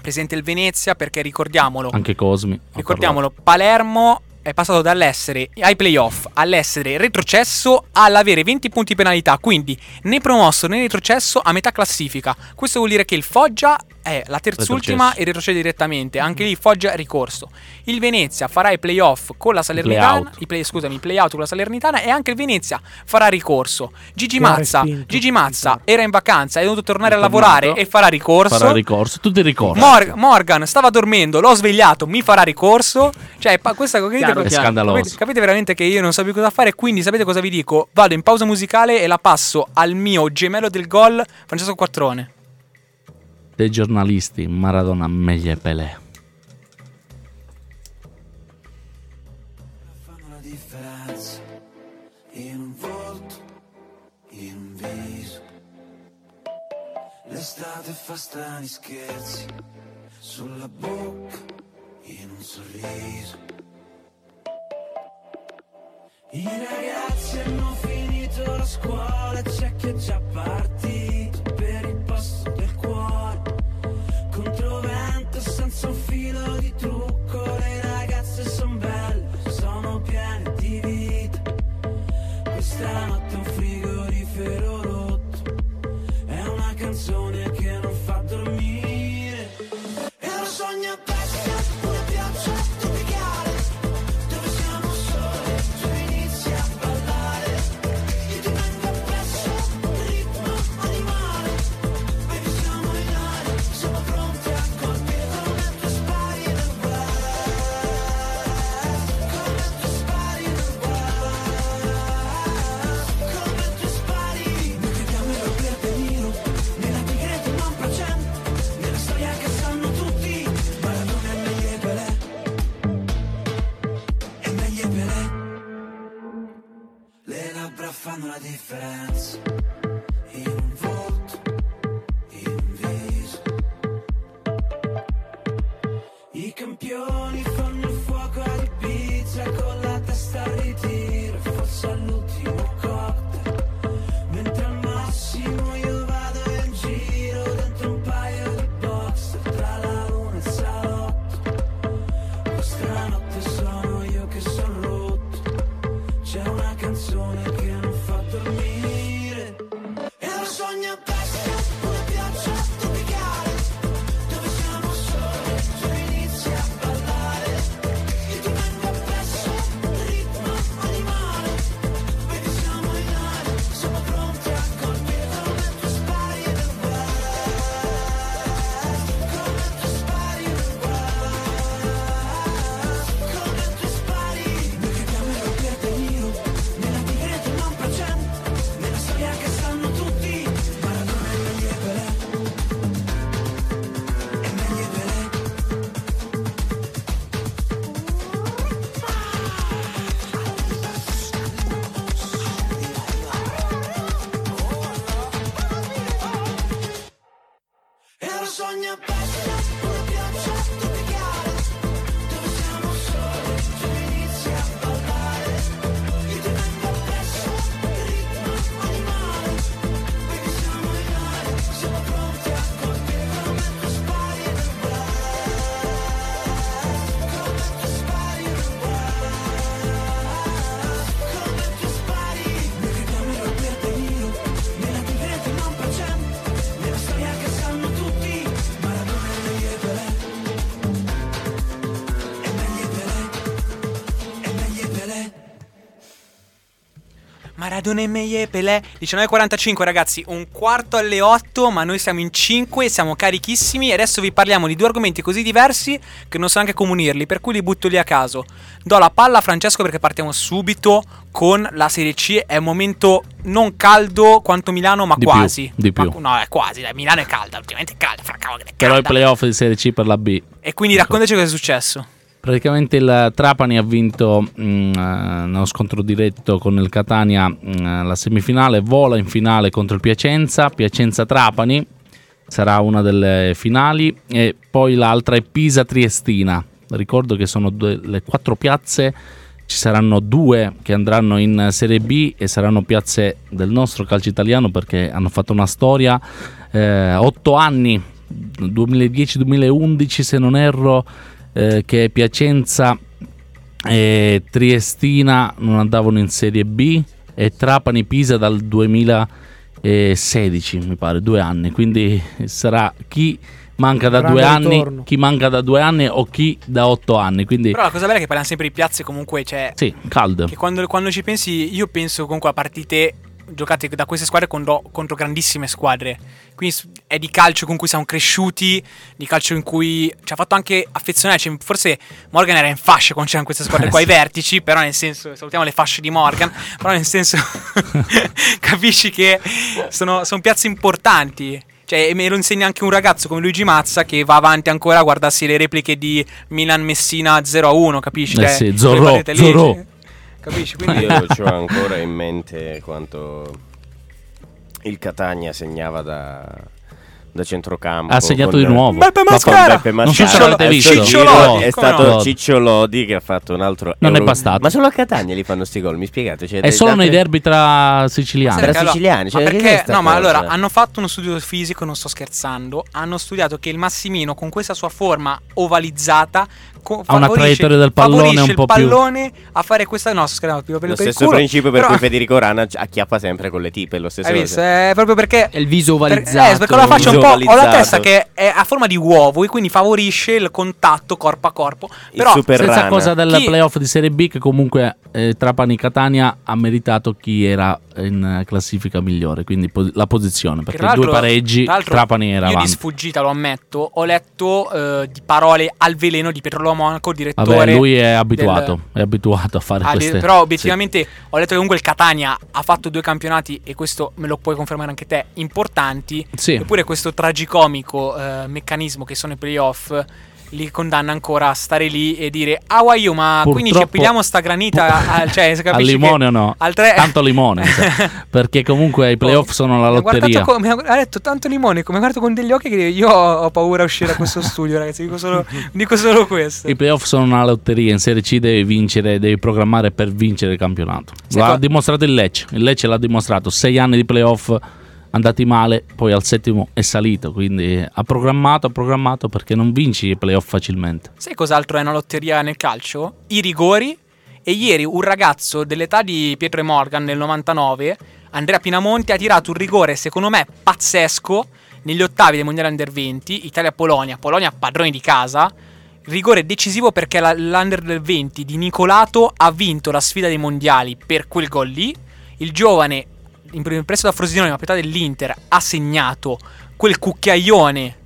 presidente del Venezia, perché ricordiamolo. Anche Cosmi. Ricordiamolo, Palermo è passato dall'essere ai playoff all'essere retrocesso all'avere 20 punti penalità, quindi né promosso né retrocesso a metà classifica. Questo vuol dire che il Foggia è la terzultima e retrocede direttamente. Anche lì Foggia ricorso. Il Venezia farà i playoff con la Salernitana. Play-out. I play, scusami, i playout con la Salernitana. E anche il Venezia farà ricorso. Gigi Mazza. Gigi Mazza era in vacanza, è dovuto tornare È a lavorare tornato. e farà ricorso. Farà ricorso. Tutti ricorsi. Mor- Morgan stava dormendo, l'ho svegliato, mi farà ricorso. Cioè, pa- questa capite, è scandaloso. capite, capite veramente che io non so più cosa fare. Quindi, sapete cosa vi dico? Vado in pausa musicale e la passo al mio gemello del gol, Francesco Quattrone. Dei giornalisti, Maradona meglio Pelé. fanno la differenza in un volto, in un viso. L'estate fa strani scherzi sulla bocca, in un sorriso. I ragazzi hanno finito la scuola, c'è chi è già partito per il posto del senza un filo di trucco, le ragazze son belle, sono piene di vita. Questa notte un frigorifero rotto, è una canzone difference. Maradona e Meie Pelé 19.45 ragazzi, un quarto alle 8 ma noi siamo in 5, siamo carichissimi e adesso vi parliamo di due argomenti così diversi che non so neanche comunirli, per cui li butto lì a caso. Do la palla a Francesco perché partiamo subito con la Serie C, è un momento non caldo quanto Milano ma Di più, quasi. di più. Ma- no, è quasi, dai, Milano è calda, ultimamente è calda, fra cavolo è Però i calda. playoff di Serie C per la B. E quindi raccontaci cosa è successo. Praticamente il Trapani ha vinto mh, eh, nello scontro diretto con il Catania mh, la semifinale, vola in finale contro il Piacenza, Piacenza-Trapani sarà una delle finali e poi l'altra è Pisa-Triestina. Ricordo che sono due- le quattro piazze, ci saranno due che andranno in Serie B e saranno piazze del nostro calcio italiano perché hanno fatto una storia, eh, otto anni, 2010-2011 se non erro, eh, che Piacenza e Triestina non andavano in Serie B e Trapani Pisa dal 2016, mi pare, due anni. Quindi sarà chi manca da Grande due anni, ritorno. chi manca da due anni o chi da otto anni. Quindi Però la cosa bella è che parliamo sempre di piazze comunque, cioè, sì, caldo. che quando, quando ci pensi, io penso comunque a partite giocate da queste squadre contro, contro grandissime squadre. Quindi è di calcio con cui siamo cresciuti, di calcio in cui ci ha fatto anche affezionare. Cioè, forse Morgan era in fascia quando c'erano queste squadre qua ai vertici, però nel senso, salutiamo le fasce di Morgan, però nel senso, capisci che sono, sono piazze importanti. Cioè, e me lo insegna anche un ragazzo come Luigi Mazza che va avanti ancora a guardarsi le repliche di Milan-Messina 0-1, capisci? Eh sì, Zorro, Zorro. Capisci? Quindi Io ho ancora in mente quanto il Catania segnava da, da centrocampo. Ha segnato di nuovo. Beppe Mascara! Beppe Non so se Mascara. l'avete È visto. stato- Cicciolodi, È stato no? Ciccio Lodi che ha fatto un altro. Non è Euro- bastato. Ma solo a Catania li fanno sti gol, mi spiegate? Cioè, È dai- solo date- nei derby tra siciliani. Tra allora- siciliani, cioè, ma perché, è no, ma cosa? allora hanno fatto uno studio fisico, non sto scherzando. Hanno studiato che il Massimino, con questa sua forma ovalizzata, co- Ha una traiettoria del pallone un po' il più- pallone a fare questa. No, scherzando, più per, Lo per il stesso culo, principio per però- cui Federico Rana acchiappa sempre con le tipe. Lo stesso Hai visto? È proprio perché. È il viso per- ovalizzato. eh, perché ho la faccia un po'. Ho la testa che è a forma di uovo e quindi favorisce il contatto corpo a corpo. Il Però super Stessa Rana. cosa del Chi- playoff di Serie B che comunque eh, Trapani Catania ha meritato chi era in eh, classifica migliore, quindi po- la posizione, perché due pareggi Trapani era Io di avanti. sfuggita, lo ammetto, ho letto eh, di parole al veleno di Petrollo Monaco, direttore. Vabbè, lui è abituato, è abituato a fare Ah, queste però obiettivamente ho letto che comunque il Catania ha fatto due campionati e questo me lo puoi confermare anche te, importanti. Sì. Eppure questo tragicomico eh, meccanismo che sono i playoff li condanna ancora a stare lì e dire Ah you, ma quindi ci Purtroppo- pigliamo sta granita al, cioè, Al capisci limone che o no? al tre- Tanto limone, cioè, perché comunque i playoff sono la lotteria. co- mi ha, ha detto tanto limone, come guardato con degli occhi che io ho, ho paura a uscire da questo studio, ragazzi. Dico solo, dico solo questo. I playoff sono una lotteria, in Serie C devi vincere, devi programmare per vincere il campionato. L'ha dimostrato il Lecce, il Lecce l'ha dimostrato, sei anni di playoff andati male, poi al settimo è salito, quindi ha programmato, ha programmato perché non vinci i playoff facilmente. Sai cos'altro è una lotteria nel calcio? I rigori. E ieri un ragazzo dell'età di Pietro e Morgan nel 99, Andrea Pinamonti, ha tirato un rigore secondo me pazzesco negli ottavi del Mondiale Under 20, Italia-Polonia, Polonia padroni di casa. Rigore decisivo perché la- l'Under del 20 di Nicolato ha vinto la sfida dei mondiali per quel gol lì. Il giovane, presto da Frosinone, ma proprietà dell'Inter, ha segnato quel cucchiaione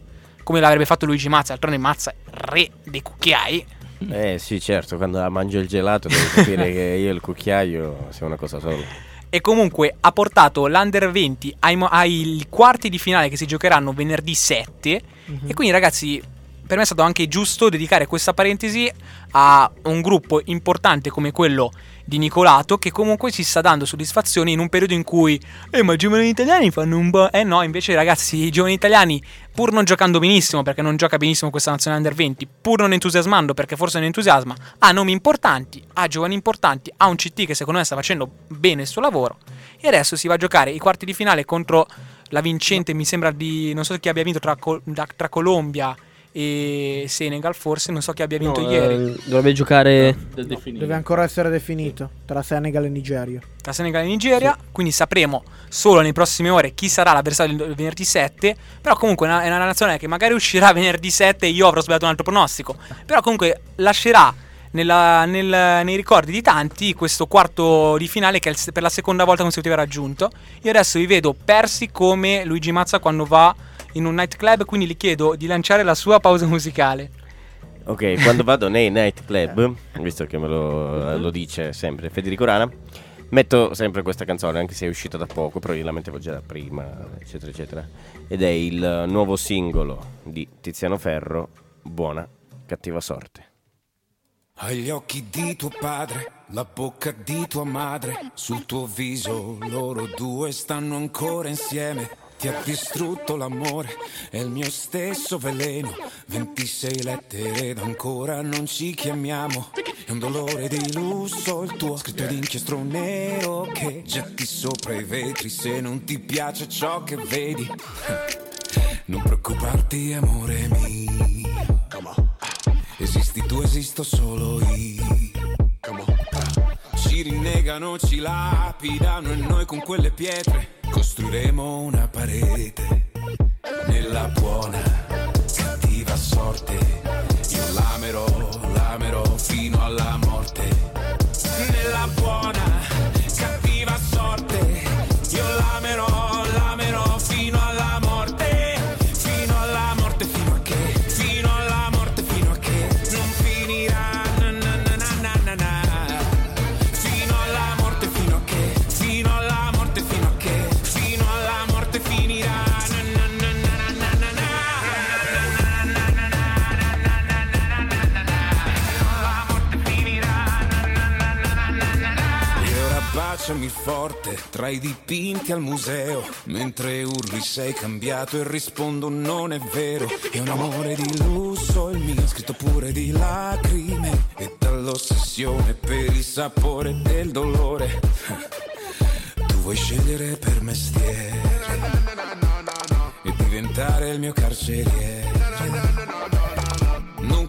come l'avrebbe fatto Luigi Mazza. D'altronde Mazza è re dei cucchiai. Eh sì, certo, quando mangio il gelato devi capire che io e il cucchiaio sia una cosa sola. E comunque ha portato l'Under 20 ai, ai quarti di finale che si giocheranno venerdì 7. E quindi, ragazzi, per me è stato anche giusto dedicare questa parentesi a un gruppo importante come quello di Nicolato, che comunque si sta dando soddisfazioni in un periodo in cui, eh, ma i giovani italiani fanno un po'. Eh no, invece, ragazzi, i giovani italiani, pur non giocando benissimo, perché non gioca benissimo questa nazionale Under 20, pur non entusiasmando, perché forse non entusiasma, ha nomi importanti, ha giovani importanti, ha un CT che secondo me sta facendo bene il suo lavoro. E adesso si va a giocare i quarti di finale contro la vincente, mi sembra di. non so chi abbia vinto tra, Col- tra Colombia e Senegal, forse, non so chi abbia vinto No, ieri. eh, dovrebbe giocare. Deve ancora essere definito tra Senegal e Nigeria. tra Senegal e Nigeria, quindi sapremo solo nelle prossime ore chi sarà l'avversario del venerdì 7, però comunque è una, è una nazionale che magari uscirà venerdì 7 e io avrò sbagliato un altro pronostico, però comunque lascerà nella- nel- nei ricordi di tanti questo quarto di finale che è il per la seconda volta consecutiva raggiunto. Io adesso vi vedo persi come Luigi Mazza quando va in un nightclub, quindi gli chiedo di lanciare la sua pausa musicale. Ok, quando vado nei nightclub, visto che me lo, lo dice sempre Federico Rana, metto sempre questa canzone, anche se è uscita da poco, però io la mettevo già da prima, eccetera, eccetera. Ed è il nuovo singolo di Tiziano Ferro, Buona, cattiva sorte. Hai gli occhi di tuo padre, la bocca di tua madre, sul tuo viso loro due stanno ancora insieme. Ti ha distrutto l'amore e il mio stesso veleno. 26 lettere ed ancora non ci chiamiamo. È un dolore di lusso il tuo, scritto di inchiostro nero che getti sopra i vetri se non ti piace ciò che vedi. Non preoccuparti, amore mio. Esisti tu, esisto solo io. Ci rinnegano, ci lapidano e noi con quelle pietre costruiremo una parete nella buona, cattiva sorte. Io l'amerò, l'amerò fino alla morte. Ora baciami forte tra i dipinti al museo. Mentre urli sei cambiato e rispondo non è vero. È un amore di lusso il mio scritto pure di lacrime. E dall'ossessione per il sapore del dolore. Tu vuoi scegliere per mestiere. E diventare il mio carceriere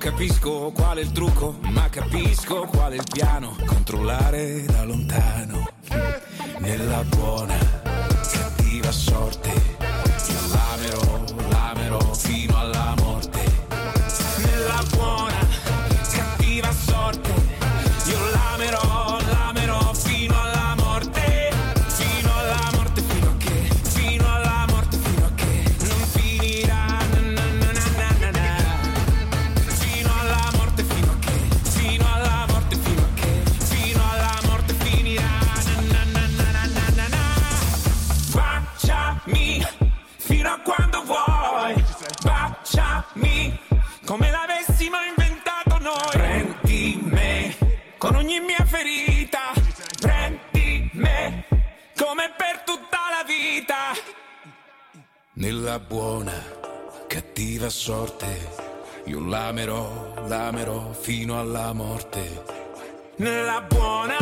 capisco qual è il trucco, ma capisco qual è il piano. Controllare da lontano. Nella buona, cattiva sorte. Io l'amerò, Nella buona, cattiva sorte. Io l'amerò, l'amerò fino alla morte. Nella buona,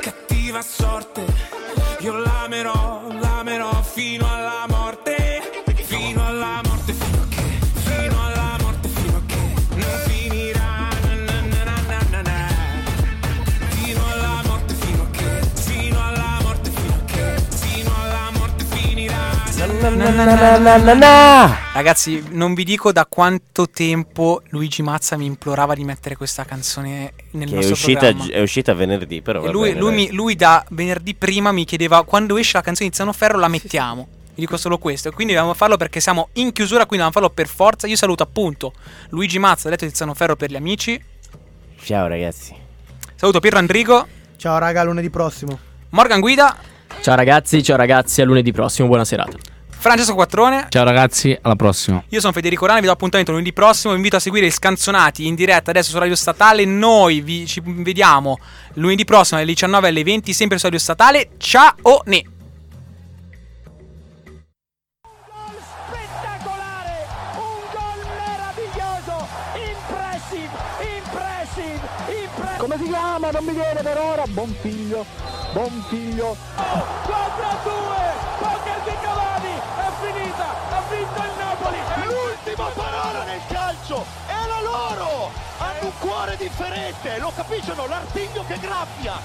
cattiva sorte. Io l'amerò, l'amerò Ragazzi, non vi dico da quanto tempo Luigi Mazza mi implorava di mettere questa canzone nel Che è nostro uscita, programma. è uscita venerdì, però. E lui, bene, lui mi- lui da venerdì prima mi chiedeva quando esce la canzone di Tiziano Ferro la mettiamo. Vi dico solo questo. E quindi dobbiamo farlo perché siamo in chiusura, quindi dobbiamo farlo per forza. Io saluto appunto Luigi Mazza, detto Tiziano Ferro per gli amici. Ciao ragazzi. Saluto Piero Andrigo, Ciao raga, lunedì prossimo. Morgan Guida, Ciao ragazzi, ciao ragazzi, a lunedì prossimo, buona serata. Francesco Quattrone. Ciao ragazzi, alla prossima. Io sono Federico Rana, vi do appuntamento lunedì prossimo. Vi invito a seguire i scanzonati in diretta adesso su Radio Statale. Noi vi, ci vediamo lunedì prossimo alle 19 alle 20, sempre su Radio Statale. Ciao! Ne! spettacolare, un gol meraviglioso, impressive, impressive, impressive. Come si chiama? Non mi viene per ora. Buon figlio, buon figlio. 4 calcio è la loro! Hanno un cuore differente, lo capiscono? L'artiglio che graffia!